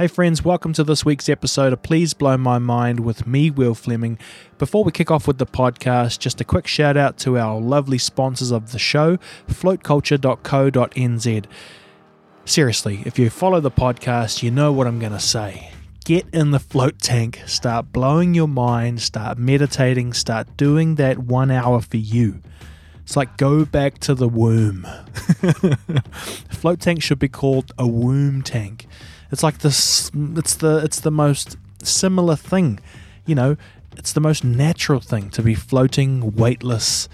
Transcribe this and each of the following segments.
Hey, friends, welcome to this week's episode of Please Blow My Mind with me, Will Fleming. Before we kick off with the podcast, just a quick shout out to our lovely sponsors of the show, floatculture.co.nz. Seriously, if you follow the podcast, you know what I'm going to say. Get in the float tank, start blowing your mind, start meditating, start doing that one hour for you. It's like go back to the womb. float tank should be called a womb tank. It's like this. It's the it's the most similar thing. You know, it's the most natural thing to be floating, weightless,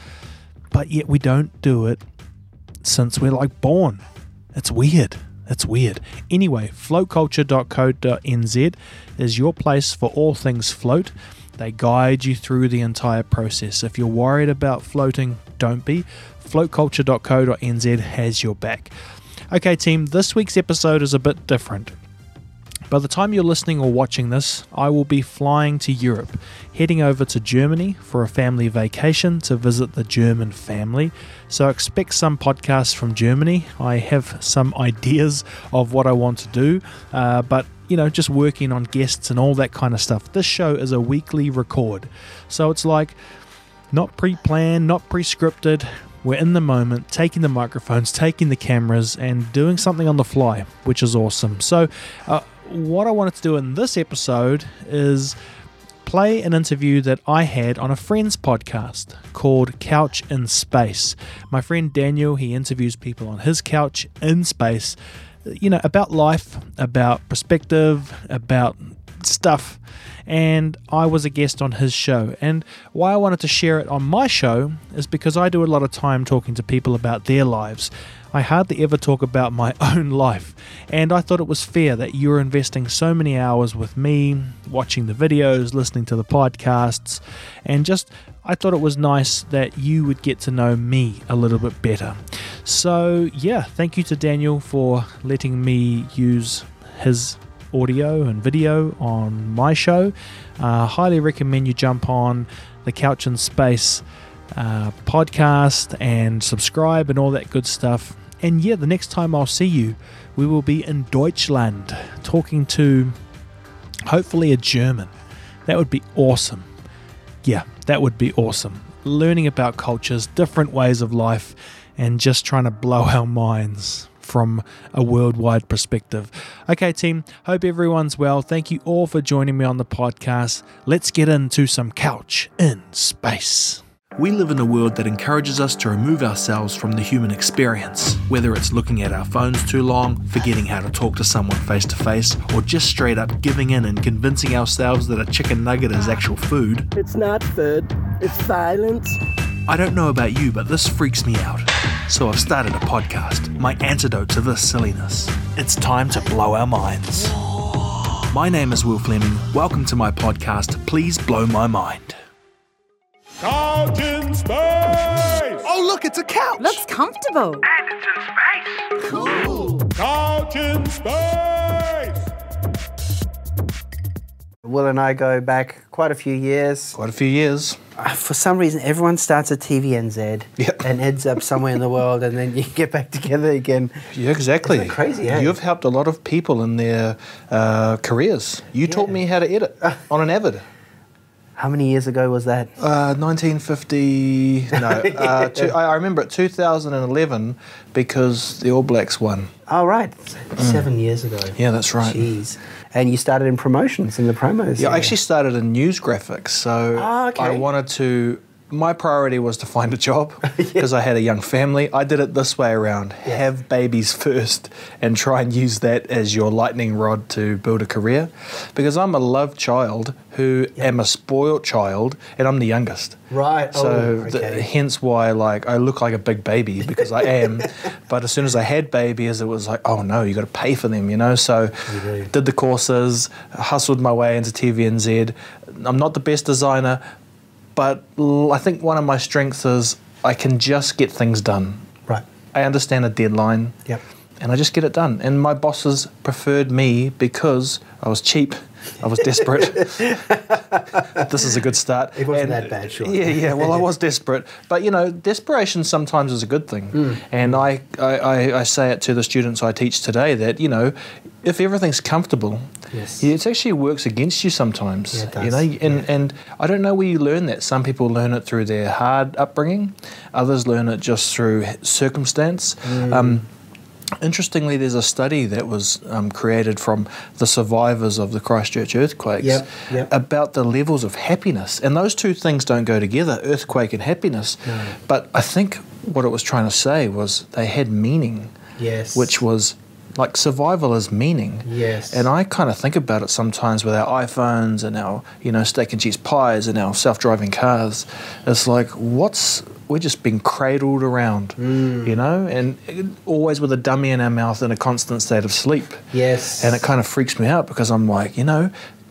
but yet we don't do it since we're like born. It's weird. It's weird. Anyway, floatculture.co.nz is your place for all things float. They guide you through the entire process. If you're worried about floating, don't be. Floatculture.co.nz has your back. Okay, team, this week's episode is a bit different. By the time you're listening or watching this, I will be flying to Europe, heading over to Germany for a family vacation to visit the German family. So expect some podcasts from Germany. I have some ideas of what I want to do, uh, but you know, just working on guests and all that kind of stuff. This show is a weekly record. So it's like not pre planned, not pre scripted. We're in the moment, taking the microphones, taking the cameras, and doing something on the fly, which is awesome. So, uh, what I wanted to do in this episode is play an interview that I had on a friend's podcast called Couch in Space. My friend Daniel, he interviews people on his couch in space, you know, about life, about perspective, about stuff. And I was a guest on his show. And why I wanted to share it on my show is because I do a lot of time talking to people about their lives. I hardly ever talk about my own life, and I thought it was fair that you're investing so many hours with me, watching the videos, listening to the podcasts, and just I thought it was nice that you would get to know me a little bit better. So, yeah, thank you to Daniel for letting me use his audio and video on my show. Uh, highly recommend you jump on the Couch in Space uh, podcast and subscribe and all that good stuff. And yeah, the next time I'll see you, we will be in Deutschland talking to hopefully a German. That would be awesome. Yeah, that would be awesome. Learning about cultures, different ways of life, and just trying to blow our minds from a worldwide perspective. Okay, team, hope everyone's well. Thank you all for joining me on the podcast. Let's get into some couch in space. We live in a world that encourages us to remove ourselves from the human experience, whether it's looking at our phones too long, forgetting how to talk to someone face to face, or just straight up giving in and convincing ourselves that a chicken nugget is actual food. It's not food, it's violence. I don't know about you, but this freaks me out. So I've started a podcast, my antidote to this silliness. It's time to blow our minds. My name is Will Fleming. Welcome to my podcast, Please Blow My Mind. Couch in space! Oh, look, it's a couch. Looks comfortable. And it's in space. cool. Couch in space! Will and I go back quite a few years. Quite a few years. Uh, For some reason, everyone starts at TVNZ Yep. and ends up somewhere in the world, and then you get back together again. Yeah, exactly. Isn't that crazy? You've helped a lot of people in their uh, careers. You taught me how to edit on an Avid. How many years ago was that? Uh, 1950. No, uh, two, I I remember it 2011 because the All Blacks won. Oh, right. Seven years ago. Yeah, that's right. Jeez. And you started in promotions, in the promos. Yeah, I actually started in news graphics, so Ah, okay. I wanted to. My priority was to find a job because I had a young family. I did it this way around: have babies first, and try and use that as your lightning rod to build a career. Because I'm a love child who am a spoiled child, and I'm the youngest. Right. So oh, okay. hence why like I look like a big baby because I am. but as soon as I had babies, it was like, oh no, you got to pay for them, you know. So did the courses, hustled my way into TVNZ. I'm not the best designer, but I think one of my strengths is I can just get things done. Right. I understand a deadline. Yep. And I just get it done. And my bosses preferred me because I was cheap I was desperate. this is a good start. It wasn't that bad, sure. Yeah, yeah. Well, I was desperate, but you know, desperation sometimes is a good thing. Hmm. And I, I, I, say it to the students I teach today that you know, if everything's comfortable, Yes. it actually works against you sometimes. Yeah, it You know, and and I don't know where you learn that. Some people learn it through their hard upbringing, others learn it just through circumstance. Mm. Um, Interestingly, there's a study that was um, created from the survivors of the Christchurch earthquakes Yep, yep. about the levels of happiness. And those two things don't go together earthquake and happiness. But I think what it was trying to say was they had meaning, Yes. which was like survival is meaning. Yes. And I kind of think about it sometimes with our iPhones and our, you know, steak and cheese pies and our self driving cars. It's like, what's, we're just being cradled around, Mm. you know, and it- always with a dummy in our mouth in a constant state of sleep. Yes. And it kind of freaks me out because I'm like, you know,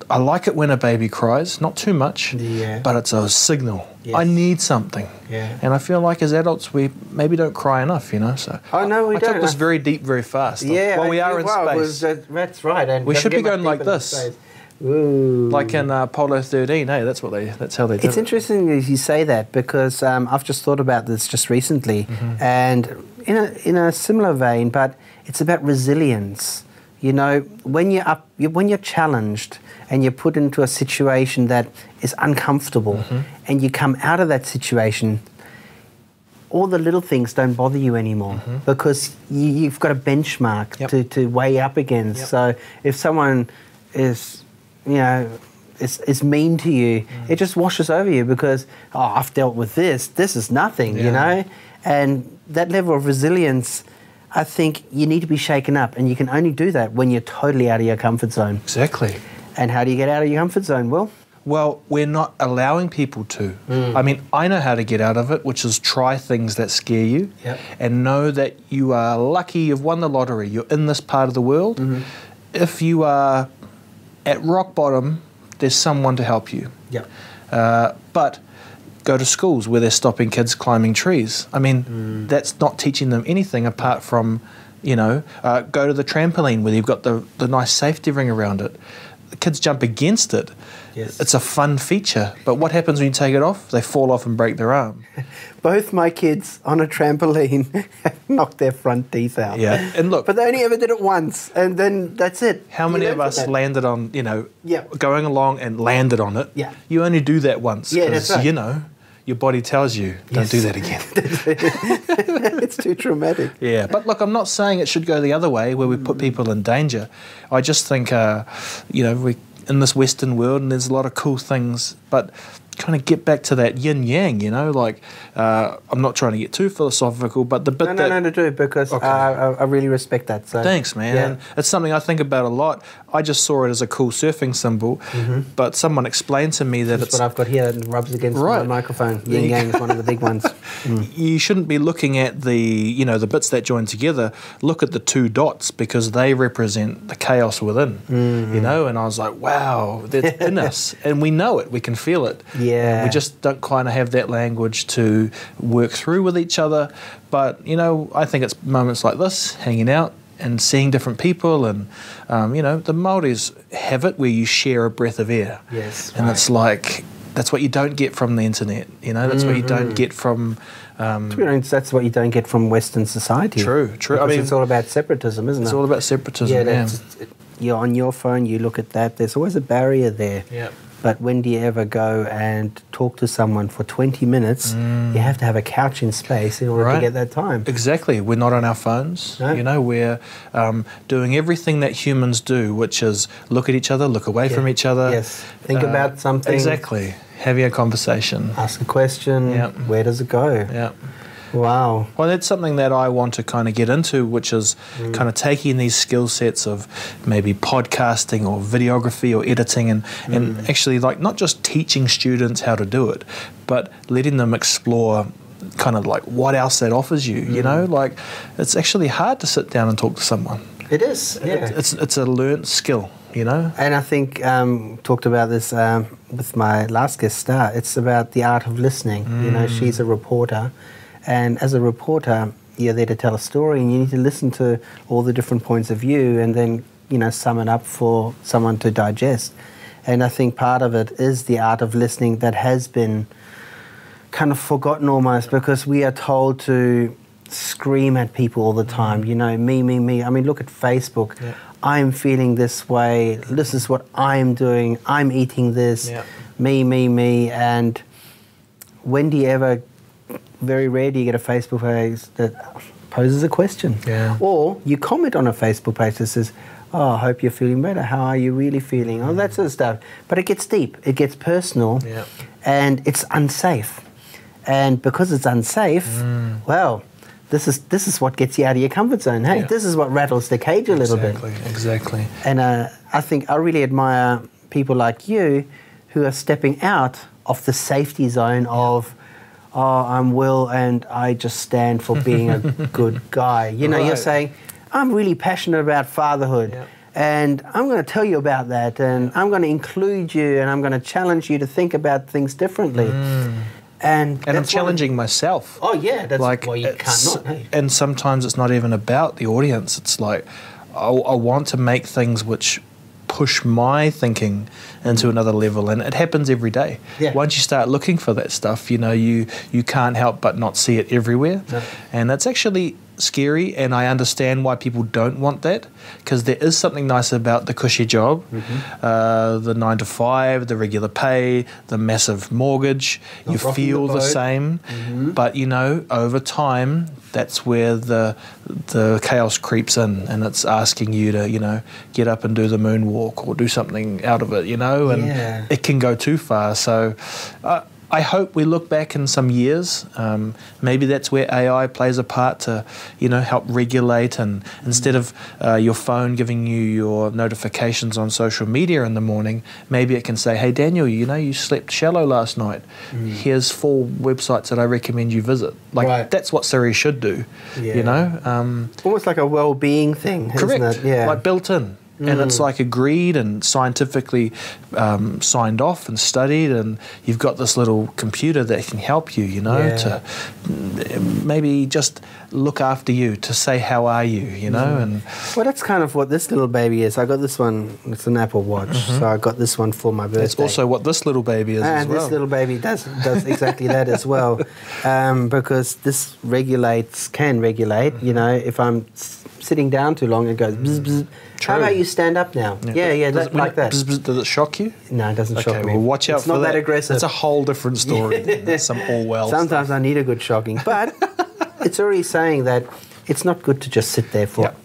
I like it when a baby cries, not too much, Yeah. but it's a signal. I need something. Yeah. And I feel like as adults, we maybe don't cry enough, you know. So Oh, no, we I took don't. this very deep, very fast. Yeah. Well, we are in well, space. was, uh, that's right. And We should be going like this. Ooh. like in uh, Apollo 13, hey, that's what they, that's how they did It's it. interesting that you say that because um, I've just thought about this just recently, Mm-hmm. and in a in a similar vein, but it's about resilience. You know, when you're up, when you're challenged and you're put into a situation that is uncomfortable, Mm-hmm. and you come out of that situation, all the little things don't bother you anymore because you, you've got a benchmark. Yep. to, to weigh up against. Yep. So if someone is, you know, is, is mean to you, Mm. it just washes over you because, oh, I've dealt with this. This is nothing, you know? And that level of resilience, I think you need to be shaken up. And you can only do that when you're totally out of your comfort zone. Exactly. And how do you get out of your comfort zone? Well, Well, we're not allowing people to. I mean, I know how to get out of it, which is try things that scare you Yep. and know that you are lucky you've won the lottery. You're in this part of the world. If you are at rock bottom, there's someone to help you. yeah. Uh, but go to schools where they're stopping kids climbing trees. I mean, that's not teaching them anything apart from, you know, uh, go to the trampoline where you've got the, the nice safety ring around it. The kids jump against it. Yes. It's a fun feature. But what happens when you take it off? They fall off and break their arm. Both my kids on a trampoline knocked their front teeth out. Yeah. And look, But they only ever did it once, and then that's it. how many of us landed on, you know, Yeah. going along and landed on it? Yeah. You only do that once. Yeah, that's right. You know, your body tells you, don't do that again. it's too traumatic. Yeah, but look, I'm not saying it should go the other way where we put people in danger. I just think, uh, you know, we in this Western world, and there's a lot of cool things, but kind of get back to that yin yang. You know, like uh, I'm not trying to get too philosophical, but the bit No, that no, no, no, do because Okay. uh, I, I really respect that. So Thanks, man. Yeah. And it's something I think about a lot. I just saw it as a cool surfing symbol, but someone explained to me that That's it's what I've got here and rubs against Right. my microphone. Yin Yang is one of the big ones. you shouldn't be looking at the you know the bits that join together look at the two dots because they represent the chaos within you know and i was like wow that's in us and we know it we can feel it Yeah. We just don't kind of have that language to work through with each other but you know i think it's moments like this hanging out and seeing different people and um, you know the Maoris have it where you share a breath of air Yes, and right. it's like that's what you don't get from the internet you know that's what you don't get from um, To be honest, that's what you don't get from Western society. True, true. I mean- it's all about separatism, isn't it's it? It's all about separatism yeah, yeah, you're on your phone, you look at that, there's always a barrier there. Yeah. But when do you ever go and talk to someone for 20 minutes? You have to have a couch in space in order Mm. Right. to get that time. Exactly. We're not on our phones. No. You know, we're um, doing everything that humans do, which is look at each other, look away from each other. Uh, Yes. Think about something. Exactly. Having a conversation. Ask a question. Yeah. Where does it go? Yeah. Wow. Well, that's something that I want to kind of get into, which is Mm. kind of taking these skill sets of maybe podcasting or videography or editing and, Mm. and actually like not just teaching students how to do it, but letting them explore kind of like what else that offers you, you Mm. know? Like it's actually hard to sit down and talk to someone. It is. Yeah. It's, it's a learnt skill, you know? And I think um, talked about this um, with my last guest star. It's about the art of listening. You know, Mm. she's a reporter, and as a reporter, you're there to tell a story, and you need to listen to all the different points of view, and then you know, sum it up for someone to digest. And I think part of it is the art of listening that has been kind of forgotten almost because we are told to scream at people all the time. You know, me, me, me. I mean, look at Facebook. Yeah. I'm feeling this way. This is what I'm doing. I'm eating this. Yeah. Me, me, me. And when do you ever, very rare do you get a Facebook page that poses a question? Yeah. Or you comment on a Facebook page that says, Oh, I hope you're feeling better. How are you really feeling? Oh, that sort of stuff. But it gets deep, it gets personal, Yeah. and it's unsafe. And because it's unsafe, Mm. well, this is this is what gets you out of your comfort zone. Hey, Yeah. this is what rattles the cage a little exactly, bit. exactly. Exactly. And uh, I think I really admire people like you who are stepping out of the safety zone of, oh, I'm Will and I just stand for being a good guy. You know, you're saying, I'm really passionate about fatherhood. Yeah. And I'm going to tell you about that, and I'm going to include you, and I'm going to challenge you to think about things differently. Mm. And, And I'm that's one of- challenging myself. Oh yeah, that's like well you can't not. Hey. and sometimes it's not even about the audience it's like I, I want to make things which push my thinking into another level and it happens every day Yeah. once you start looking for that stuff you know you you can't help but not see it everywhere No. and that's actually scary and i understand why people don't want that because there is something nice about the cushy job Mm-hmm. uh, the nine to five the regular pay the massive mortgage Not you the feel the boat. same but you know over time that's where the the chaos creeps in and it's asking you to you know get up and do the moonwalk or do something out of it you know and Yeah. it can go too far so uh, I hope we look back in some years. Um, maybe that's where AI plays a part to, you know, help regulate. And instead of uh, your phone giving you your notifications on social media in the morning, maybe it can say, "Hey Daniel, you know, you slept shallow last night. Here's four websites that I recommend you visit." Like Right. that's what Siri should do. Yeah. You know, um, Almost like a well-being thing, correct? isn't it? Yeah. Like built in. And it's like agreed and scientifically um, signed off and studied, and you've got this little computer that can help you, you know, Yeah. to mm, maybe just look after you, to say how are you, you know, and Well, that's kind of what this little baby is. I got this one. It's an Apple Watch, so I got this one for my birthday. it's also what this little baby is as and well. this little baby does does exactly that as well, um, because this regulates can regulate. You know, if I'm sitting down too long, it goes. Bzz, mm. bzz. How about you stand up now? Yeah, yeah, Does that, it- like that. bzz, bzz, does it shock you? No, it doesn't Okay, shock me. well, watch out it's for not that. that aggressive. That's a whole different story. That's some Orwell. Sometimes I need a good shocking, but it's already saying that it's not good to just sit there for Yep.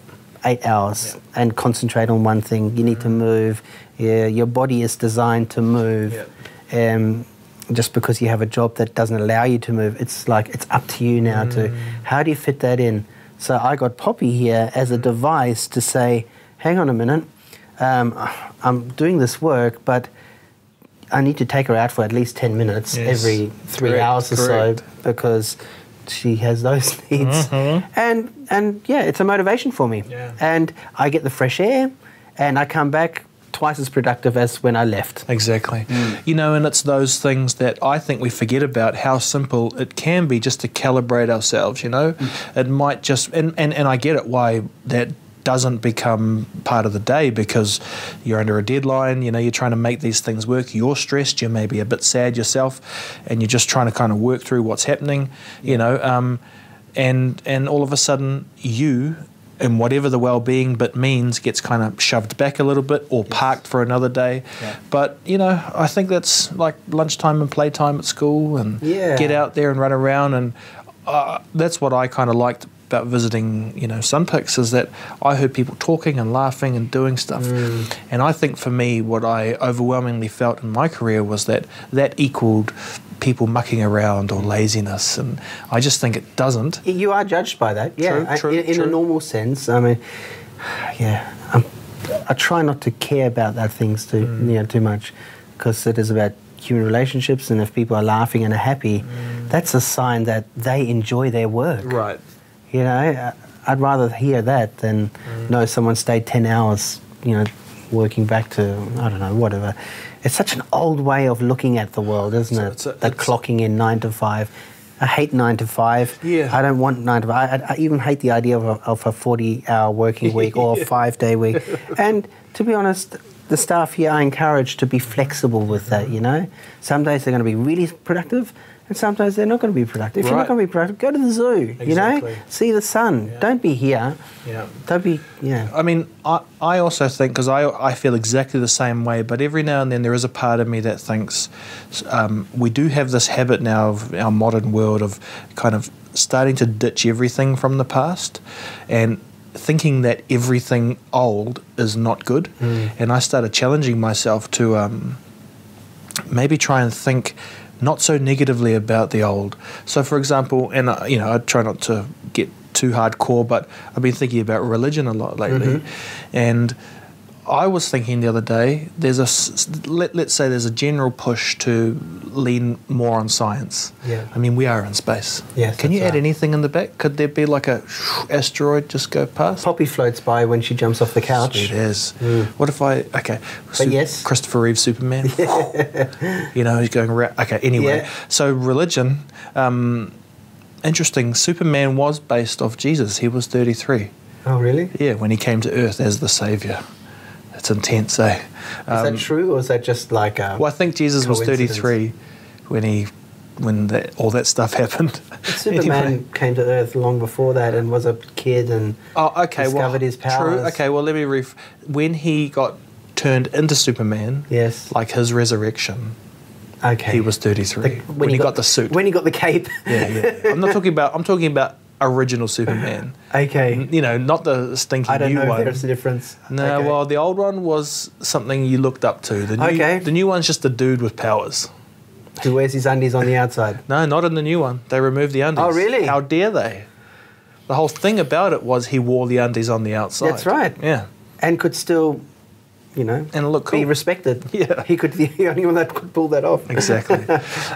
eight hours and concentrate on one thing. You need to mm-hmm. move. Yeah, your body is designed to move. Um, just because you have a job that doesn't allow you to move, it's like it's up to you now to mm. how do you fit that in. So I got Poppy here as a device to say, hang on a minute, um, I'm doing this work, but I need to take her out for at least 10 minutes Yes. every three Correct, hours or correct. so because she has those needs. And, and yeah, it's a motivation for me. Mm-hmm. Yeah. And I get the fresh air and I come back twice as productive as when I left. Exactly. You know, and it's those things that I think we forget about how simple it can be just to calibrate ourselves, you know? It might just, and, and, and I get it why that doesn't become part of the day because you're under a deadline, you know, you're trying to make these things work, you're stressed, you're maybe a bit sad yourself, and you're just trying to kind of work through what's happening, you know, um, and and all of a sudden you and whatever the well-being bit means gets kind of shoved back a little bit or parked for another day Yeah. but you know i think that's like lunchtime and playtime at school and Yeah. get out there and run around and uh, that's what i kind of liked about visiting you know sunpix is that i heard people talking and laughing and doing stuff Mm. and i think for me what i overwhelmingly felt in my career was that that equaled people mucking around or laziness and i just think it doesn't You are judged by that, yeah. True, true, in, in a normal sense, I mean, yeah. I'm, I try not to care about that things too, Mm. you know, too much, because it is about human relationships, and if people are laughing and are happy, Mm. that's a sign that they enjoy their work. right You know, I'd rather hear that than Mm. know someone stayed ten hours, you know, working back to I don't know whatever. It's such an old way of looking at the world, isn't So it? it's a- that it's- clocking in nine to five. I hate nine to five. Yeah. I don't want nine to five. I, I even hate the idea of a, of a 40 hour working week or a five day week. And to be honest, the staff here are encouraged to be flexible with that, you know? Some days they're going to be really productive. And sometimes they're not going to be productive. If you're not going to be productive, go to the zoo. You know, see the sun. Don't be here. Yeah. Don't be. Yeah. I mean, I, I also think because I, I feel exactly the same way, but every now and then there is a part of me that thinks um, we do have this habit now of our modern world of kind of starting to ditch everything from the past and thinking that everything old is not good. And I started challenging myself to um, maybe try and think not so negatively about the old. So, for example, and uh, you know, I try not to get too hardcore, but I've been thinking about religion a lot lately, and I was thinking the other day. There's a let, let's say there's a general push to lean more on science. Yeah. I mean, we are in space. Yes, Can you add right. anything in the back? Could there be like a asteroid just go past? Poppy floats by when she jumps off the couch. It is. What if I? Okay. But yes. Christopher Reeve Superman. you know, he's going around. Okay. Anyway, Yeah. so religion. Um, interesting. Superman was based off Jesus. He was thirty-three. Oh, really? Yeah, when he came to Earth as the savior. It's intense, eh? Um, that true, or is that just like a? Well, I think Jesus was thirty-three when he when that all that stuff happened. Superman Anyway. came to Earth long before that and was a kid and Oh, okay. well, discovered his True. Okay. Well, let me ref. When he got turned into Superman, Yes. like his resurrection, Okay. he was 33 The- when, he got, the suit. When he got the cape. yeah, yeah. I'm not talking about. I'm talking about original Superman. okay. You know, not the stinky I don't new know one. if there's a difference. no, Okay. well, the old one was something you looked up to. The new, Okay. the new one's just a dude with powers. Who wears his undies on the outside? No, not in the new one. They removed the undies. Oh, really? How dare they? The whole thing about it was he wore the undies on the outside. That's right. Yeah, And could still, you know, and look cool. be respected. Yeah. He could the only one that could pull that off. exactly.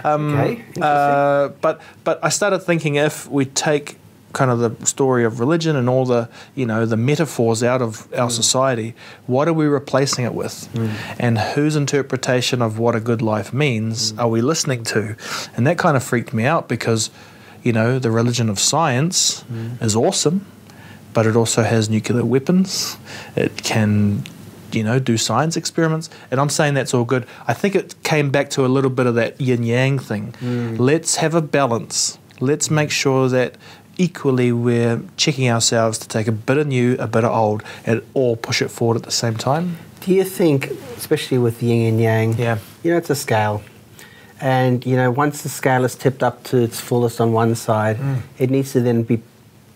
Um, Okay. interesting. Uh, but but I started thinking if we take kind of the story of religion and all the you know the metaphors out of our mm. society, what are we replacing it with, mm. and whose interpretation of what a good life means mm. are we listening to? And that kind of freaked me out because you know the religion of science is awesome, but it also has nuclear weapons. It can you know, do science experiments. And I'm saying that's all good. I think it came back to a little bit of that yin yang thing. Let's have a balance. Let's make sure that equally we're checking ourselves to take a bit of new, a bit of old, and all push it forward at the same time. Do you think, especially with yin and yang, Yeah. you know, it's a scale. And, you know, once the scale is tipped up to its fullest on one side, Mm. it needs to then be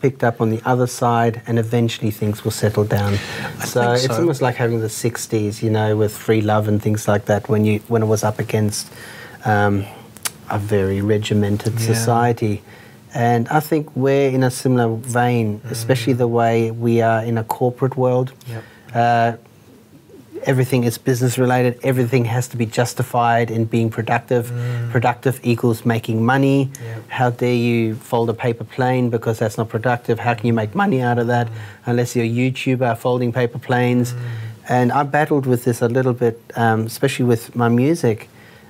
picked up on the other side, and eventually things will settle down. so think it's almost like having the 60s, you know, with free love and things like that when, you, when it was up against um, a very regimented Yeah. society. And I think we're in a similar vein, especially the way we are in a corporate world. Yep. Uh, everything is business related. Everything has to be justified in being productive. Productive equals making money. Yep. How dare you fold a paper plane because that's not productive? How can you make money out of that unless you're a YouTuber folding paper planes? And I battled with this a little bit, um, especially with my music.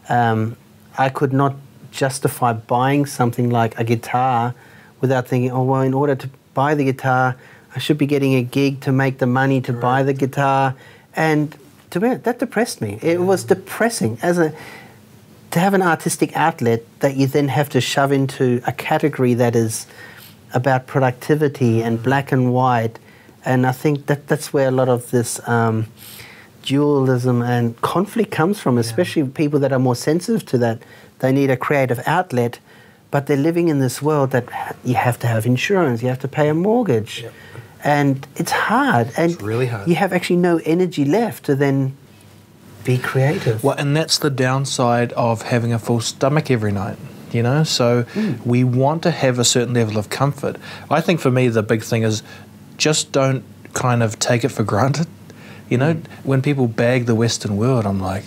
Um, I could not justify buying something like a guitar without thinking, oh, well, in order to buy the guitar, I should be getting a gig to make the money to buy the guitar. And to be honest, that depressed me. It was depressing as a to have an artistic outlet that you then have to shove into a category that is about productivity and black and white. And I think that that's where a lot of this um, dualism and conflict comes from, especially people that are more sensitive to that. They need a creative outlet, but they're living in this world that you have to have insurance, you have to pay a mortgage. Yep. And it's hard. And It's really hard. You have actually no energy left to then be creative. Well, and that's the downside of having a full stomach every night. You know, so mm. we want to have a certain level of comfort. I think for me, the big thing is just don't kind of take it for granted. You know, mm. when people bag the Western world, I'm like,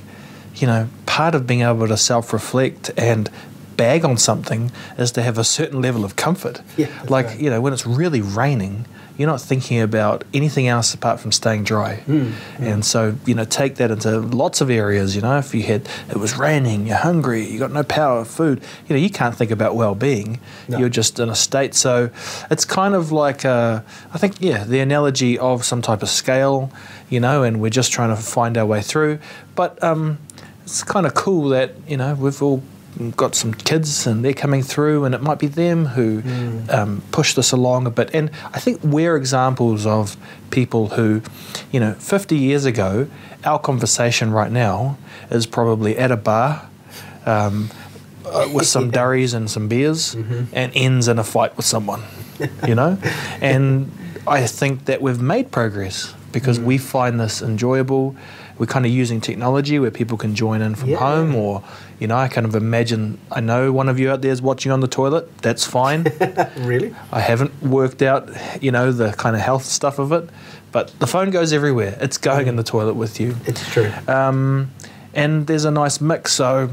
you know, part of being able to self reflect and bag on something is to have a certain level of comfort. Yeah, like, right. you know, when it's really raining, you're not thinking about anything else apart from staying dry. Mm, And so, you know, take that into lots of areas. You know, if you had, it was raining, you're hungry, you got no power, of food, you know, you can't think about well being. No. You're just in a state. So it's kind of like, uh, I think, yeah, the analogy of some type of scale, you know, and we're just trying to find our way through. But um, it's kind of cool that, you know, we've all got some kids and they're coming through and it might be them who um, push this along a bit. And i think we're examples of people who you know 50 years ago our conversation right now is probably at a bar um, uh, with some durries and some beers and ends in a fight with someone you know? And i think that we've made progress because we find this enjoyable we're kind of using technology where people can join in from Yeah. home or you know i kind of imagine i know one of you out there is watching on the toilet that's fine really? i haven't worked out you know the kind of health stuff of it but the phone goes everywhere it's going in the toilet with you It's true. um, and there's a nice mix. So,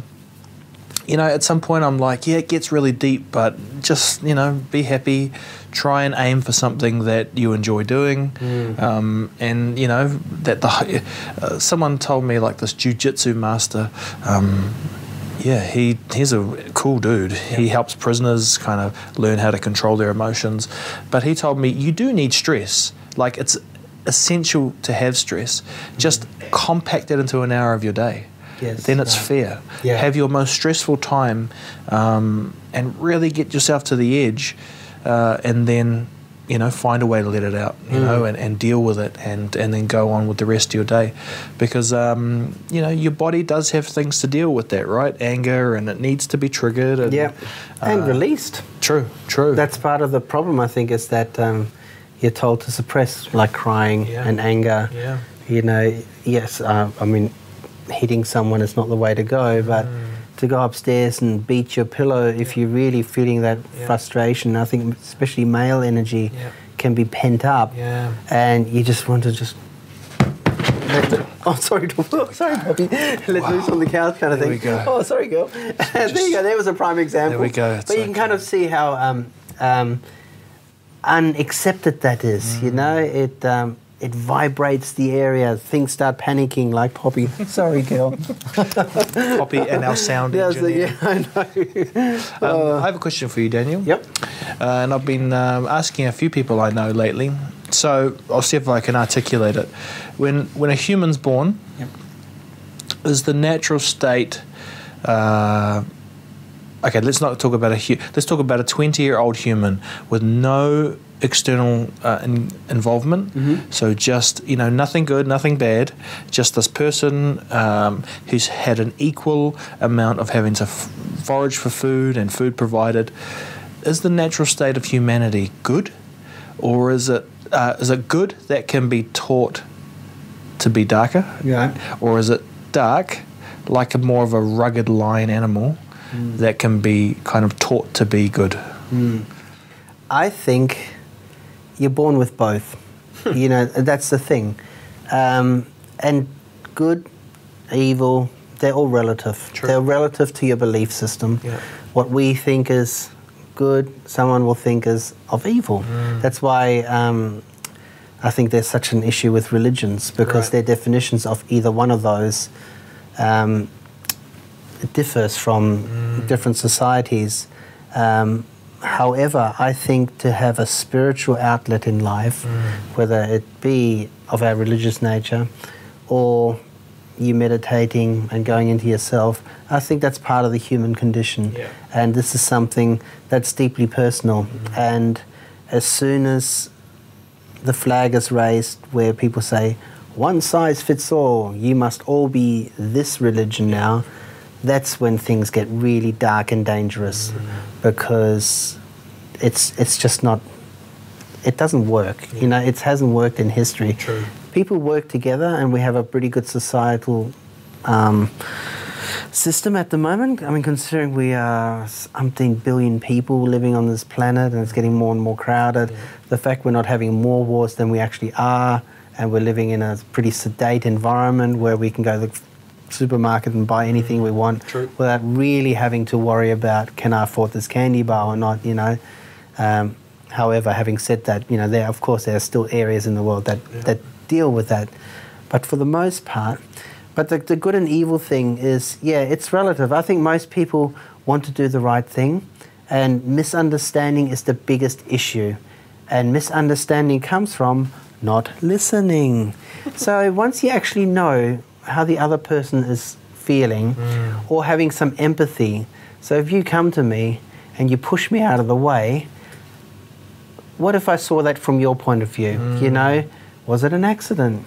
you know, at some point I'm like, yeah, it gets really deep, but just you know, be happy. Try and aim for something that you enjoy doing, um, and you know that the uh, someone told me like this jujitsu master. Um, yeah, he he's a cool dude. He helps prisoners kind of learn how to control their emotions. But he told me you do need stress. Like it's essential to have stress. Just compact it into an hour of your day. Yes, then it's right. fair. Yeah. Have your most stressful time, um, and really get yourself to the edge, uh, and then you know find a way to let it out. You Mm. know, and, and deal with it, and and then go on with the rest of your day, because um, you know your body does have things to deal with that, right? Anger, and it needs to be triggered. And, Yeah. And uh, released. True, true. That's part of the problem, I think, is that um, you're told to suppress, like crying Yeah. and anger. Yeah. You know, yes, uh, I mean, hitting someone is not the way to go, but Mm. To go upstairs and beat your pillow if you're really feeling that frustration, I think, especially male energy, can be pent up. Yeah. And you just want to just. Oh, sorry, oh, sorry, Poppy. Let loose on the couch, kind of There thing. we go. Oh, sorry, girl. there you go. There was a prime example. There we go, it's But you can kind of see how um, um, unaccepted that is. You know, Mm. it um, it vibrates the area. Things start panicking, like Poppy. Sorry, girl. Poppy and our sound yeah, so, engineer. yeah, I know. Um, I have a question for you, Daniel. Yep. Uh, and I've been um, asking a few people I know lately. So I'll see if I can articulate it. When when a human's born, is the natural state. Uh, okay, let's not talk about a hu- let's talk about a twenty-year-old human with no external uh, in- involvement. So just you know nothing good, nothing bad. Just this person um, who's had an equal amount of having to f- forage for food and food provided. Is the natural state of humanity good, or is it uh, is it good that can be taught to be darker? Yeah. or is it dark, like a more of a rugged lion animal that can be kind of taught to be good? I think you're born with both. you know, that's the thing. Um, and good, evil, they're all relative. True. They're relative to your belief system. Yeah. What we think is good, someone will think is of evil. Mm. That's why um, I think there's such an issue with religions because Right. their definitions of either one of those um, differs from Mm. different societies. Um, however, I think to have a spiritual outlet in life, Mm. whether it be of our religious nature or you meditating and going into yourself, I think that's part of the human condition. Yeah. And this is something that's deeply personal. And as soon as the flag is raised where people say, one size fits all, you must all be this religion now, that's when things get really dark and dangerous because it's, it's just not, it doesn't work. You know, it hasn't worked in history. True. People work together and we have a pretty good societal um, system at the moment. I mean, considering we are umpteen billion people living on this planet and it's getting more and more crowded, the fact we're not having more wars than we actually are, and we're living in a pretty sedate environment where we can go supermarket and buy anything we want True. without really having to worry about can I afford this candy bar or not, you know. Um, However, having said that, you know, there of course there are still areas in the world that, that deal with that. But for the most part, but the, the good and evil thing is, yeah, it's relative. I think most people want to do the right thing, and misunderstanding is the biggest issue. And misunderstanding comes from not listening. so once you actually know how the other person is feeling mm. or having some empathy, so if you come to me and you push me out of the way, what if I saw that from your point of view? You mm. know, was it an accident?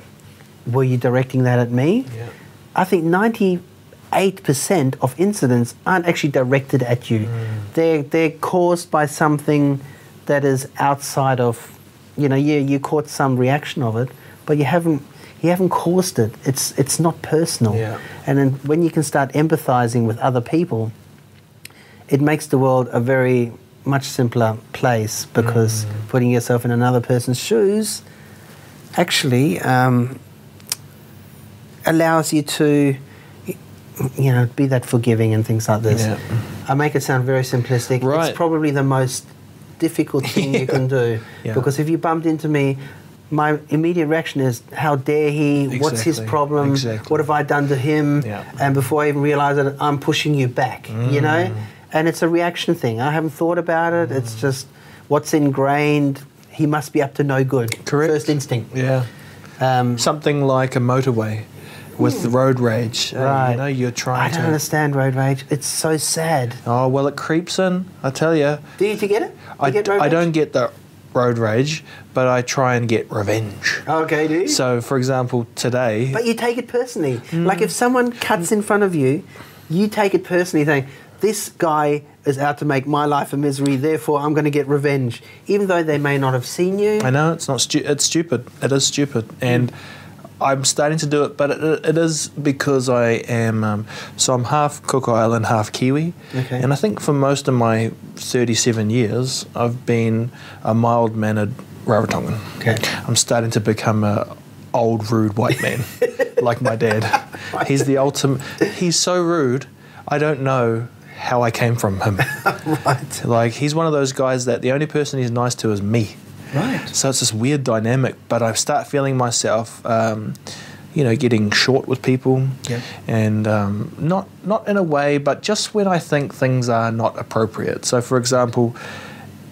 Were you directing that at me? Yeah. I think 98% of incidents aren't actually directed at you. Mm. They're, they're caused by something that is outside of, you know, you, you caught some reaction of it, but you haven't, you haven't caused it. It's, it's not personal. Yeah. And then when you can start empathizing with other people, it makes the world a very much simpler place because putting yourself in another person's shoes actually um, allows you to you know be that forgiving and things like this Yeah. i make it sound very simplistic Right. it's probably the most difficult thing you can do Yeah. because if you bumped into me my immediate reaction is how dare he what's his problem Exactly. what have i done to him Yeah. and before i even realize it i'm pushing you back you know Mm. and it's a reaction thing i haven't thought about it it's just what's ingrained he must be up to no good Correct. first instinct Yeah. um, Something like a motorway with the road rage. uh, right you know, you're trying to. i don't to. understand road rage it's so sad Oh well, it creeps in. I tell you. do you, do you get it Do I, get road I don't get the road rage, but I try and get revenge. okay do you So, for example, today. But you take it personally. Mm. Like if someone cuts in front of you, you take it personally, saying, "This guy is out to make my life a misery. Therefore, I'm going to get revenge," even though they may not have seen you. I know it's not stu- it's stupid. It is stupid, and I'm starting to do it. But it, it is because I am um, so I'm half Cook Island, half Kiwi, Okay. and I think for most of my 37 years, I've been a mild mannered Rarotongan. Okay. I'm starting to become a old rude white man, like my dad. He's the ultimate. He's so rude. I don't know how I came from him. right. Like he's one of those guys that the only person he's nice to is me. Right. So it's this weird dynamic, but I start feeling myself, um, you know, getting short with people, Yep. and um, not not in a way, but just when I think things are not appropriate. So, for example,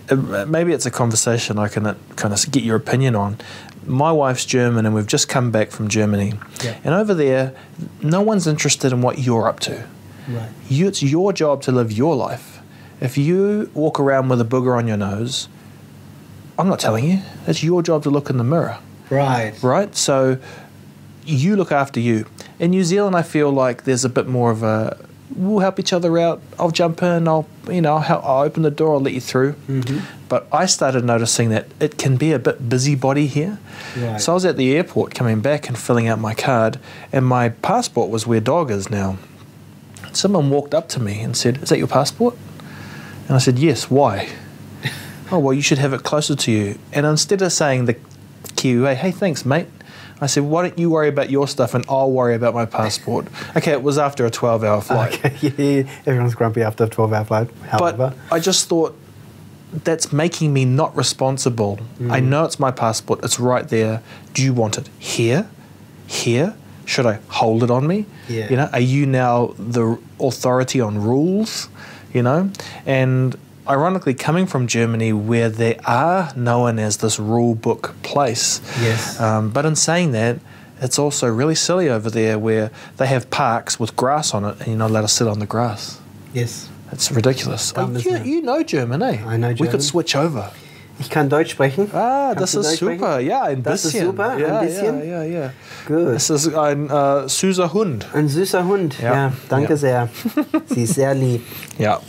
uh, maybe it's a conversation I can uh, kind of get your opinion on. My wife's German, and we've just come back from Germany, Yeah. and over there, no one's interested in what you're up to. Right. You, it's your job to live your life. If you walk around with a booger on your nose, I'm not telling you. It's your job to look in the mirror, Right. right? So you look after you. In New Zealand, I feel like there's a bit more of a we'll help each other out. I'll jump in. I'll you know I'll, help, I'll open the door. I'll let you through. Mm-hmm. But I started noticing that it can be a bit busybody here. Right. So I was at the airport coming back and filling out my card, and my passport was where dog is now. Someone walked up to me and said, "Is that your passport?" And I said, "Yes." Why? Oh well, you should have it closer to you. And instead of saying the Kiwi, "Hey, thanks, mate," I said, "Why don't you worry about your stuff and I'll worry about my passport?" Okay, it was after a twelve-hour flight. Okay. yeah, everyone's grumpy after a 12-hour flight. However, But I just thought that's making me not responsible. I Mm. know it's my passport, it's right there. Do you want it here? Here? Should I hold it on me? Yeah. You know, are you now the authority on rules? You know? And ironically, coming from Germany where they are known as this rule book place. Yes. Um, but in saying that, it's also really silly over there where they have parks with grass on it and you're not allowed to sit on the grass. yes. It's ridiculous. Dumb, you, it? you know German, eh? I know Germany. We could switch over. Ich kann Deutsch sprechen. Ah, das ist Deutsch sprechen? super. Ja, ein Das ist bisschen. super, ein ja, bisschen. Ja, ja, ja. Good. Das ist ein äh, süßer Hund. Ein süßer Hund. Ja. Ja, danke Ja. sehr. Sie ist sehr lieb. Yeah.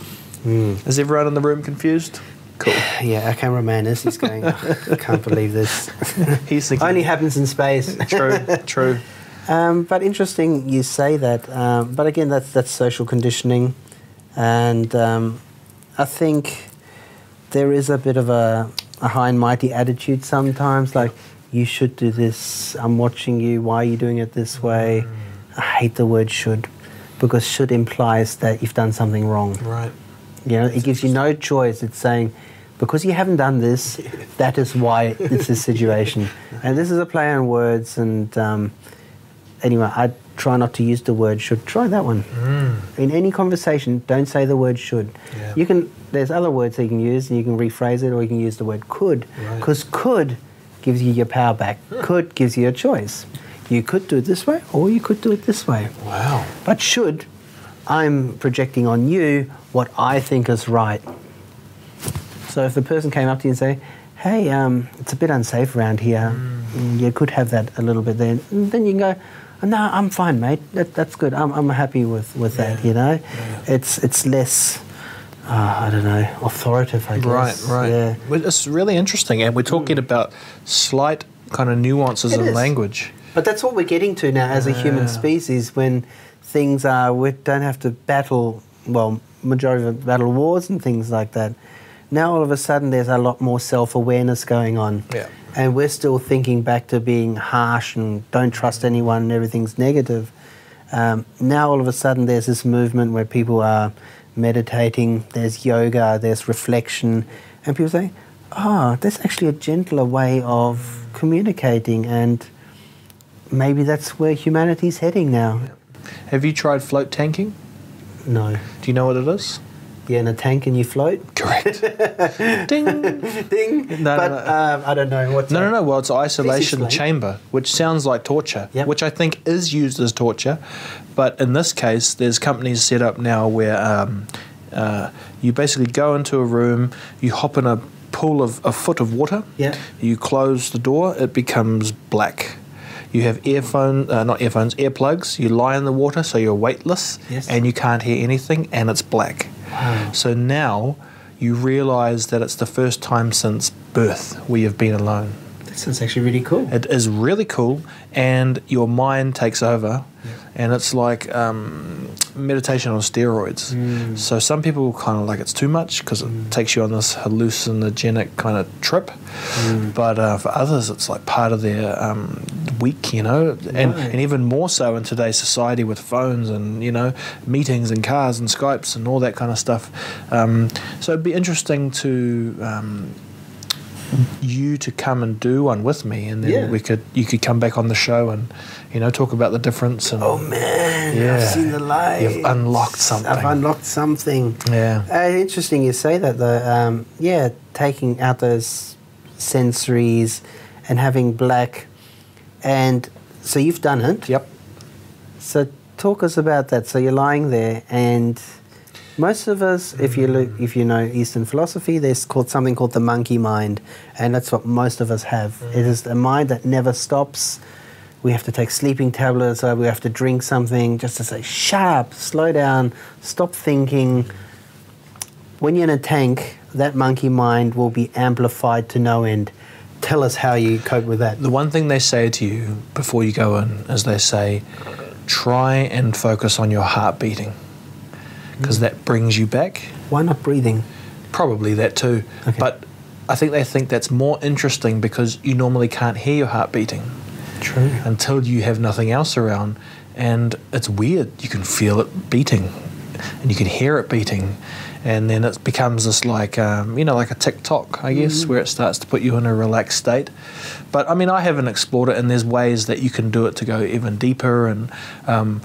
Hmm. Is everyone in the room confused? Cool. Yeah, our cameraman is. He's going, "Oh, I can't believe this. He's thinking. Only happens in space. true, true. Um, but interesting you say that. Um, but again, that's, that's social conditioning. And um, I think there is a bit of a, a high and mighty attitude sometimes. Like, you should do this. I'm watching you. Why are you doing it this way? I hate the word should because should implies that you've done something wrong. Right. You know, it gives you no choice. It's saying, because you haven't done this, that is why it's this situation. And this is a play on words. And um, anyway, I try not to use the word should. Try that one. In any conversation, don't say the word should. Yeah. You can. There's other words that you can use, and you can rephrase it, or you can use the word could, Right. because could gives you your power back. Could gives you a choice. You could do it this way, or you could do it this way. Wow. But should, I'm projecting on you what I think is right. So if the person came up to you and say, "Hey, um, it's a bit unsafe around here. Mm, You could have that a little bit there," then you can go, "No, I'm fine, mate. That, that's good. I'm, I'm happy with, with that. You know, it's it's less." Uh, I don't know, authoritative, I Right, guess. right. Yeah. Well, it's really interesting, and we're talking about slight kind of nuances It in is. language. But that's what we're getting to now as a human species when things are, we don't have to battle, well, majority of battle wars and things like that. Now all of a sudden there's a lot more self awareness going on. Yeah. And we're still thinking back to being harsh and don't trust anyone and everything's negative. Um, now all of a sudden there's this movement where people are meditating, there's yoga, there's reflection, and people say, oh, there's actually a gentler way of communicating, and maybe that's where humanity's heading now. Have you tried float tanking? No. Do you know what it is? You're in a tank and you float? Correct. Ding. Ding! No, but no, no. Um, I don't know what's No, no, no. Well, it's isolation chamber, which sounds like torture, Yep. which I think is used as torture. But in this case, there's companies set up now where um, uh, you basically go into a room, you hop in a pool of a foot of water, Yeah. you close the door, it becomes black. You have earphone, uh, not earphones, earplugs. You lie in the water, so you're weightless, Yes. and you can't hear anything, and it's black. Wow. So now you realise that it's the first time since birth where you've been alone. That sounds actually really cool. It is really cool, and your mind takes over, and it's like um, meditation on steroids. Mm. So some people kind of like it's too much because it takes you on this hallucinogenic kind of trip, Mm. but uh, for others, it's like part of their um, week, you know, and, Right. and even more so in today's society with phones and you know meetings and cars and Skypes and all that kind of stuff. Um, so it'd be interesting to. You to come and do one with me, and then Yeah. we could you could come back on the show and you know talk about the difference. And Oh man, Yeah. I've seen the light. You've unlocked something. I've unlocked something. yeah, Uh, interesting you say that though. Um, yeah, taking out those sensories and having black, and so you've done it. yep. So talk us about that. So you're lying there, and most of us, if you look, if you know Eastern philosophy, there's called something called the monkey mind, and that's what most of us have. Mm. It is a mind that never stops. We have to take sleeping tablets, or we have to drink something just to say, "Shut up, slow down, stop thinking." When you're in a tank, that monkey mind will be amplified to no end. Tell us how you cope with that. The one thing they say to you before you go in is they say, try and focus on your heart beating, because that brings you back. Why not breathing? Probably that too. Okay. But I think they think that's more interesting because you normally can't hear your heart beating. True. until you have nothing else around. And it's weird. You can feel it beating and you can hear it beating. And then it becomes this like, um, you know, like a tick tock, I guess, where it starts to put you in a relaxed state. But I mean, I haven't explored it, and there's ways that you can do it to go even deeper. And um,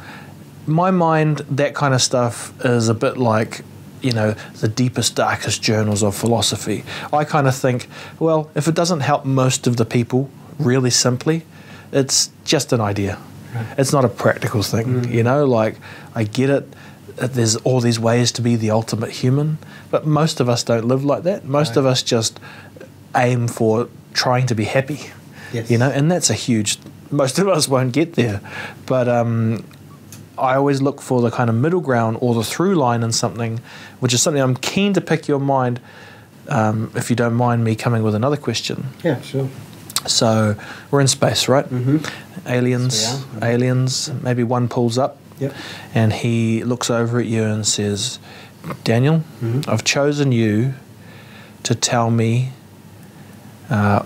my mind, that kind of stuff is a bit like, you know, the deepest, darkest journals of philosophy. I kind of think, well, if it doesn't help most of the people, really simply, it's just an idea. It's not a practical thing, you know. Like I get it. There's all these ways to be the ultimate human, but most of us don't live like that. Most of us just aim for trying to be happy, Yes. you know, and that's a huge. Most of us won't get there, but um, I always look for the kind of middle ground or the through line in something, which is something I'm keen to pick your mind. Um, if you don't mind me coming with another question. Yeah, sure. So we're in space, right? Mm-hmm. Aliens, Yes, we are. aliens. Maybe one pulls up, Yep. and he looks over at you and says, "Daniel, I've chosen you to tell me uh,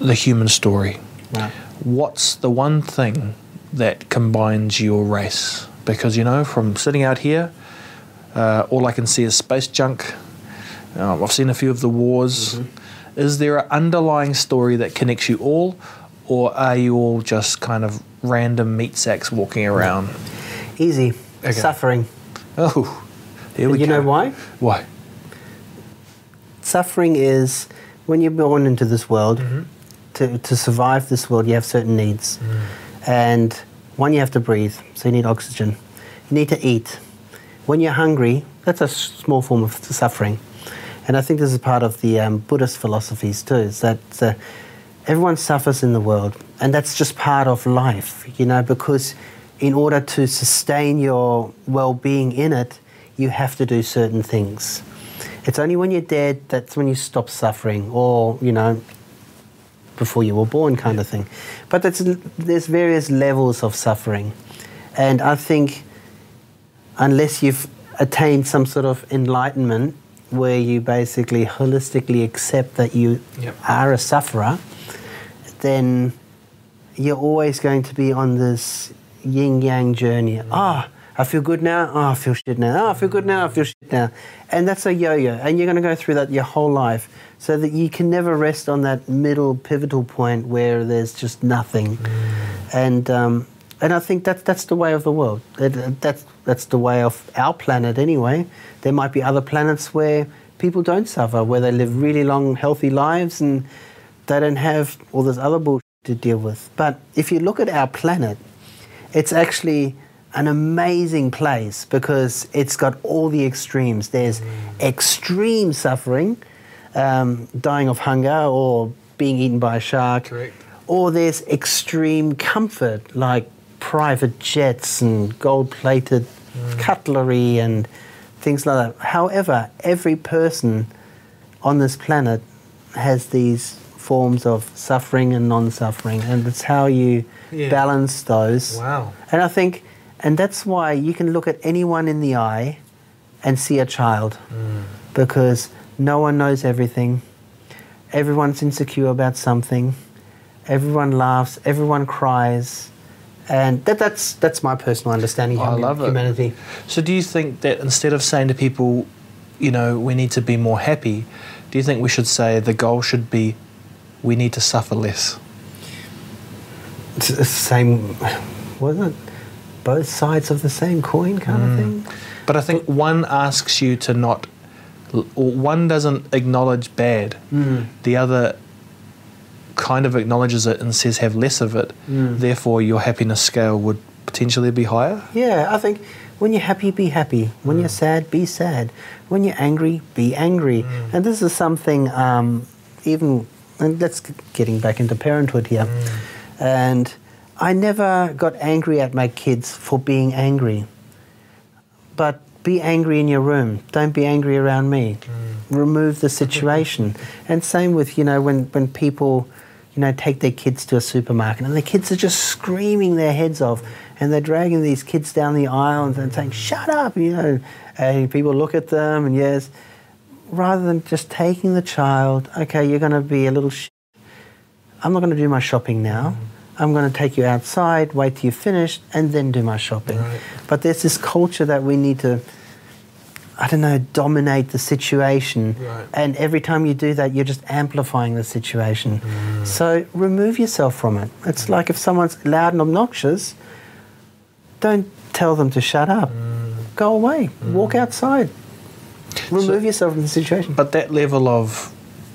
the human story. Right. What's the one thing that combines your race? Because you know, from sitting out here, uh, all I can see is space junk." Um, I've seen a few of the wars. Is there an underlying story that connects you all, or are you all just kind of random meat sacks walking around? Easy. Okay. Suffering. Oh, here we you go. know why? Why? Suffering is when you're born into this world, Mm-hmm. to, to survive this world, you have certain needs. Mm. And one, you have to breathe, so you need oxygen. You need to eat. When you're hungry, that's a small form of suffering. And I think this is part of the um, Buddhist philosophies too, is that uh, everyone suffers in the world. And that's just part of life, you know, because in order to sustain your well being in it, you have to do certain things. It's only when you're dead that's when you stop suffering, or, you know, before you were born kind of thing. But there's various levels of suffering. And I think unless you've attained some sort of enlightenment where you basically holistically accept that you Yep. are a sufferer, then you're always going to be on this yin yang journey. Ah, I feel good now. Oh, I feel shit now. Oh, I feel good now. I feel shit now. And that's a yo yo. And you're going to go through that your whole life so that you can never rest on that middle pivotal point where there's just nothing. And, um, and I think that, that's the way of the world. That, that's, that's the way of our planet anyway. There might be other planets where people don't suffer, where they live really long, healthy lives and they don't have all this other bullshit to deal with. But if you look at our planet, it's actually an amazing place because it's got all the extremes. There's extreme suffering, um, dying of hunger or being eaten by a shark. Correct. Or there's extreme comfort like private jets and gold plated cutlery and things like that. However, every person on this planet has these forms of suffering and non suffering, and it's how you Yeah. balance those. Wow. And I think, and that's why you can look at anyone in the eye and see a child because no one knows everything. Everyone's insecure about something. Everyone laughs. Everyone cries. And that, that's, that's my personal understanding I of love it. So, do you think that instead of saying to people, you know, we need to be more happy, do you think we should say the goal should be we need to suffer less? It's the same, wasn't it? Both sides of the same coin kind of hmm. thing. But I think one asks you to not, or one doesn't acknowledge bad, hmm. the other kind of acknowledges it and says have less of it. Hmm. Therefore, your happiness scale would potentially be higher. Yeah, I think when you're happy, be happy. When you're sad, be sad. When you're angry, be angry. And this is something, um, even, and let's g- getting back into parenthood here. And I never got angry at my kids for being angry. But be angry in your room. Don't be angry around me. Mm. Remove the situation. and same with, you know, when, when people, you know, take their kids to a supermarket and the kids are just screaming their heads off and they're dragging these kids down the aisle and saying, mm. shut up, you know. And people look at them and yes, rather than just taking the child, okay, you're going to be a little sh- I'm not going to do my shopping now. Mm. I'm going to take you outside, wait till you're finished, and then do my shopping. Right. But there's this culture that we need to, I don't know, dominate the situation. Right. And every time you do that, you're just amplifying the situation. Mm. So remove yourself from it. It's mm. like if someone's loud and obnoxious, don't tell them to shut up. Mm. Go away, walk outside. Remove yourself from the situation. But that level of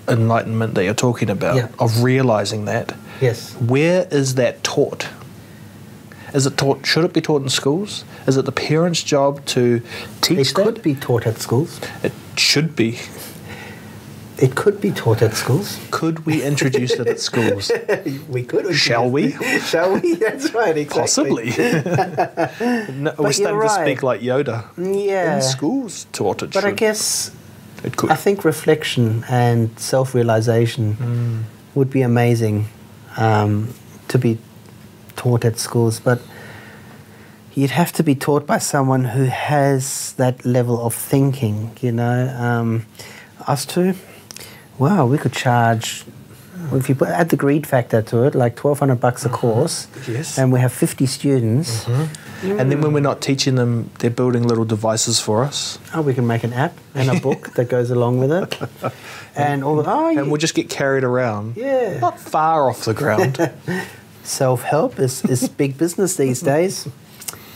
enlightenment that you're talking about, Yeah. of realizing that, Yes. where is that taught? Is it taught? Should it be taught in schools? Is it the parents' job to teach It that? could be taught at schools. It should be. It could be taught at schools. Could we introduce it at schools? We could. Shall we? Shall we? That's right. Exactly. Possibly. no, we're starting to speak like Yoda. Yeah. In schools, taught it But I guess it could. I think reflection and self-realization Mm. would be amazing um, to be taught at schools, but you'd have to be taught by someone who has that level of thinking. You know, um, us two. Wow, we could charge If you put, add the greed factor to it, like twelve hundred bucks a course, Yes. and we have fifty students, And then when we're mm. not teaching them, they're building little devices for us. oh, we can make an app and a book that goes along with it, and all. The, oh, And yeah. we'll just get carried around. Yeah. Not far off the ground. self help is, is big business these days.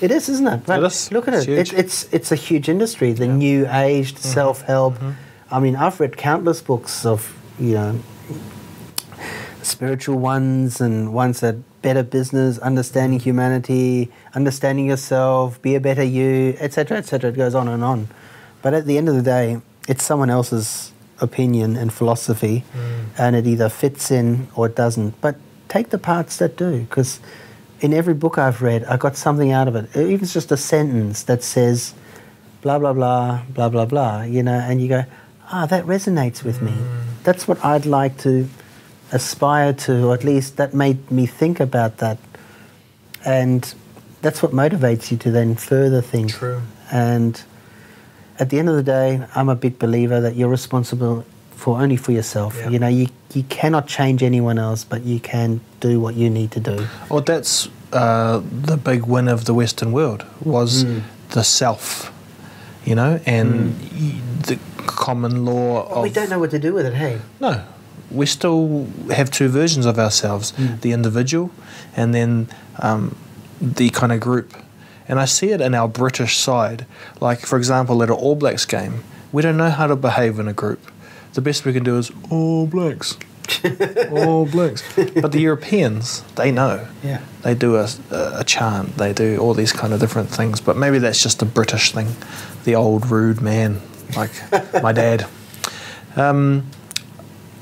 It is, isn't it? It is. Look at It's it. it. It's it's a huge industry. The new age mm-hmm. self help. Mm-hmm. I mean, I've read countless books of you know spiritual ones and ones that better business, understanding humanity, understanding yourself, be a better you, etc., etc. It goes on and on. But at the end of the day, it's someone else's opinion and philosophy, and it either fits in or it doesn't. But take the parts that do, because in every book I've read, I got something out of it. Even if it's just a sentence that says, blah blah blah blah blah blah you know and you go ah that resonates with me that's what i'd like to aspire to or at least that made me think about that. And that's what motivates you to then further think. True. and at the end of the day i'm a big believer that you're responsible for only for yourself. Yeah. you know you, you cannot change anyone else but you can do what you need to do. Well, that's uh, the big win of the Western world was Mm. the self, you know, and y- the common law of we don't know what to do with it hey? No, we still have two versions of ourselves: Mm. the individual, and then um, the kind of group. And I see it in our British side. Like, for example, at an All Blacks game, we don't know how to behave in a group. The best we can do is All Blacks, All Blacks. But the Europeans, they know. yeah They do a, a chant. They do all these kind of different things. But maybe that's just a British thing. The old rude man, like my dad. Um,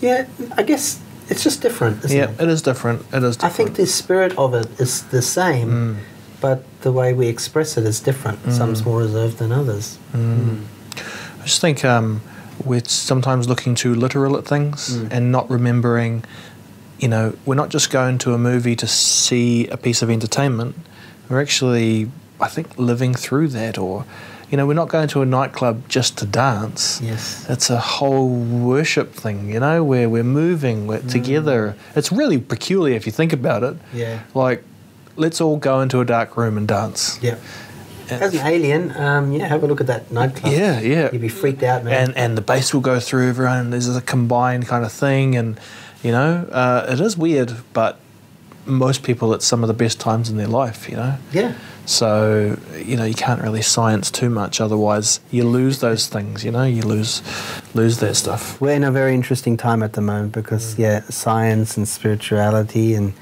Yeah, I guess it's just different, isn't yeah, it? it is different. It is I think the spirit of it is the same, Mm. but the way we express it is different. Some's more reserved than others. I just think um, we're sometimes looking too literal at things and not remembering, you know, we're not just going to a movie to see a piece of entertainment. We're actually, I think, living through that. Or, you know, we're not going to a nightclub just to dance. Yes. It's a whole worship thing, you know, where we're moving, we're together. It's really peculiar if you think about it. Yeah. Like, let's all go into a dark room and dance. Yeah. As an alien, um, yeah, have a look at that nightclub. Yeah, yeah. You'd be freaked out, man. and and the bass will go through everyone. And there's a combined kind of thing, and you know, uh, it is weird, but most people, at some of the best times in their life. You know, yeah. so you know you can't really science too much, otherwise you lose those things. You know, you lose lose that stuff. We're in a very interesting time at the moment because, mm. yeah, science and spirituality, and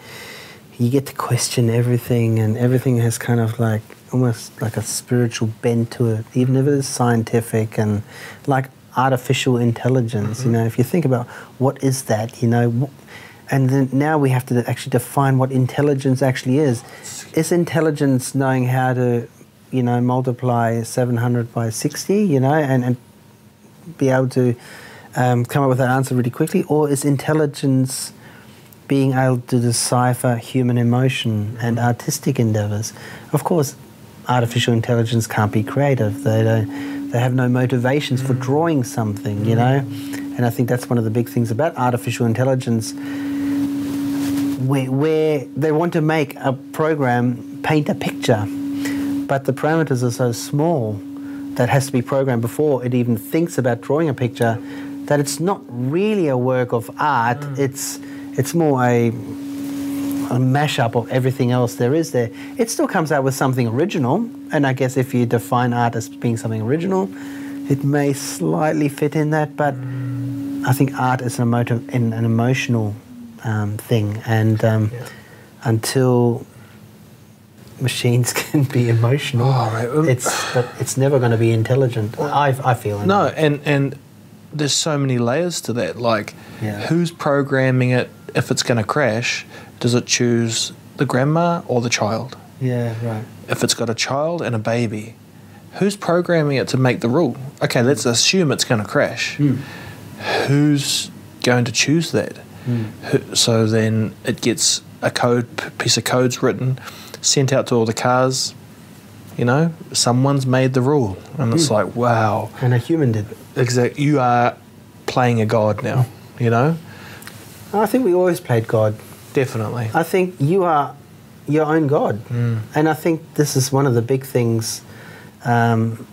you get to question everything, and everything has kind of like almost like a spiritual bent to it, even if it is scientific and like artificial intelligence. You mm-hmm. know, if you think about what is that, you know, and then now we have to actually define what intelligence actually is. Is intelligence knowing how to, you know, multiply 700 by 60, you know, and, and be able to um, come up with an answer really quickly, or is intelligence being able to decipher human emotion and artistic endeavors? Of course, artificial intelligence can't be creative. They don't. They have no motivations for drawing something, you know. And I think that's one of the big things about artificial intelligence, where, where they want to make a program paint a picture, but the parameters are so small that has to be programmed before it even thinks about drawing a picture that it's not really a work of art. Mm. It's it's more a a mashup of everything else there is there. It still comes out with something original and i guess if you define art as being something original it may slightly fit in that but mm. i think art is an, emotive, an, an emotional um, thing and um, until machines can be emotional Oh, right. Um, it's but it's never going to be intelligent I, I feel No, anyway. and and there's so many layers to that. Like, Yeah. who's programming it? If it's going to crash, does it choose the grandma or the child? yeah right if it's got a child and a baby, who's programming it to make the rule? Okay, let's assume it's going to crash. Who's going to choose that? Who, so then it gets a code piece of code's written, sent out to all the cars. You know, someone's made the rule, and it's like, wow, and a human did it exact. You are playing a god now. You know, I think we always played God. Definitely. I think you are your own God, and I think this is one of the big things. Um,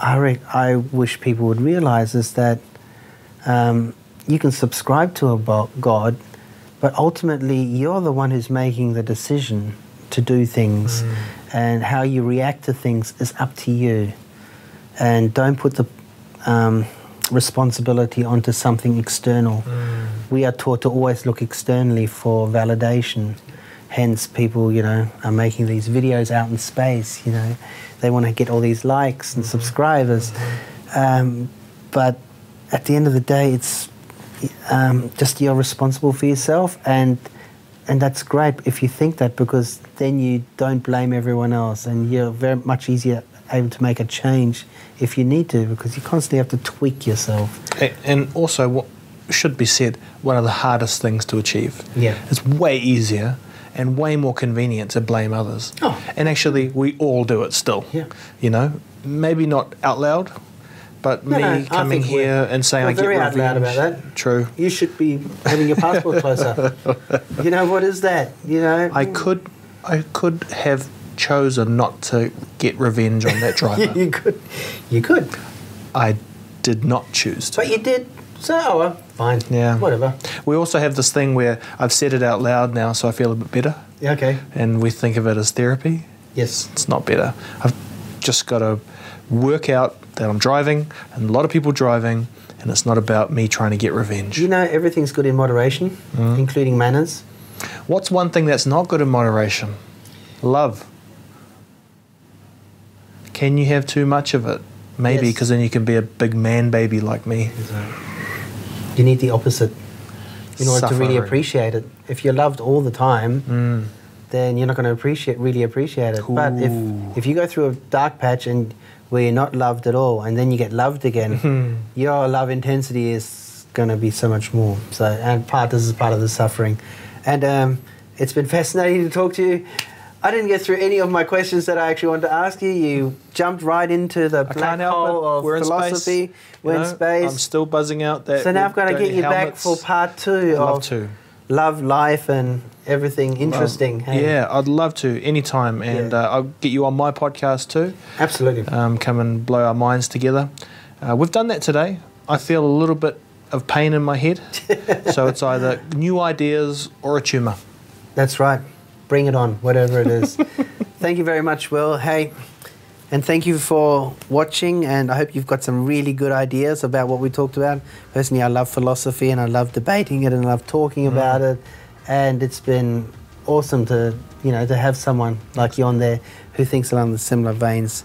I re- I wish people would realize is that um, you can subscribe to a God, but ultimately you're the one who's making the decision to do things, and how you react to things is up to you. And don't put the um, responsibility onto something external. We are taught to always look externally for validation. Hence, people, you know, are making these videos out in space. You know, they want to get all these likes and subscribers. Um, but at the end of the day, it's um, just you're responsible for yourself, and and that's great if you think that because then you don't blame everyone else, and you're very much easier able to make a change if you need to because you constantly have to tweak yourself. And also, what should be said, one of the hardest things to achieve. Yeah. It's way easier and way more convenient to blame others. Oh. And actually, we all do it still. Yeah. You know, maybe not out loud, but No, me no, coming here and saying I get very out revenge. loud about that. True. You should be having your passport closer. you know what is that? You know, I could, I could have chosen not to get revenge on that driver. you could, you could, I did not choose to. but you did. So oh, fine. Yeah. whatever. We also have this thing where I've said it out loud now, so I feel a bit better, Yeah, okay. and we think of it as therapy. Yes. It's not better. I've just got to work out that I'm driving, and a lot of people driving, and it's not about me trying to get revenge. You know, everything's good in moderation, Mm. including manners. What's one thing that's not good in moderation? Love. Can you have too much of it? Maybe Yes. because then you can be a big man baby like me. You need the opposite in order to really appreciate it. If you're loved all the time, Mm. then you're not going to appreciate really appreciate it. But if if you go through a dark patch and where you're not loved at all, and then you get loved again, your love intensity is going to be so much more. So, and part this is part of the suffering, and um, it's been fascinating to talk to you. I didn't get through any of my questions that I actually wanted to ask you. You jumped right into the I black hole of We're in philosophy. space. We're in know, space. I'm still buzzing out that. So now I've got to get you back for part two I'd love to. Love, life, and everything interesting. hey? Yeah, I'd love to anytime, and Yeah. uh, I'll get you on my podcast too. absolutely. Um, come and blow our minds together. Uh, we've done that today. I feel a little bit of pain in my head, so it's either new ideas or a tumor. That's right. Bring it on, whatever it is. thank you very much, Will. Hey, and thank you for watching. And I hope you've got some really good ideas about what we talked about. Personally, I love philosophy and I love debating it and I love talking mm. about it. And it's been awesome to you know to have someone like you on there who thinks along the similar veins.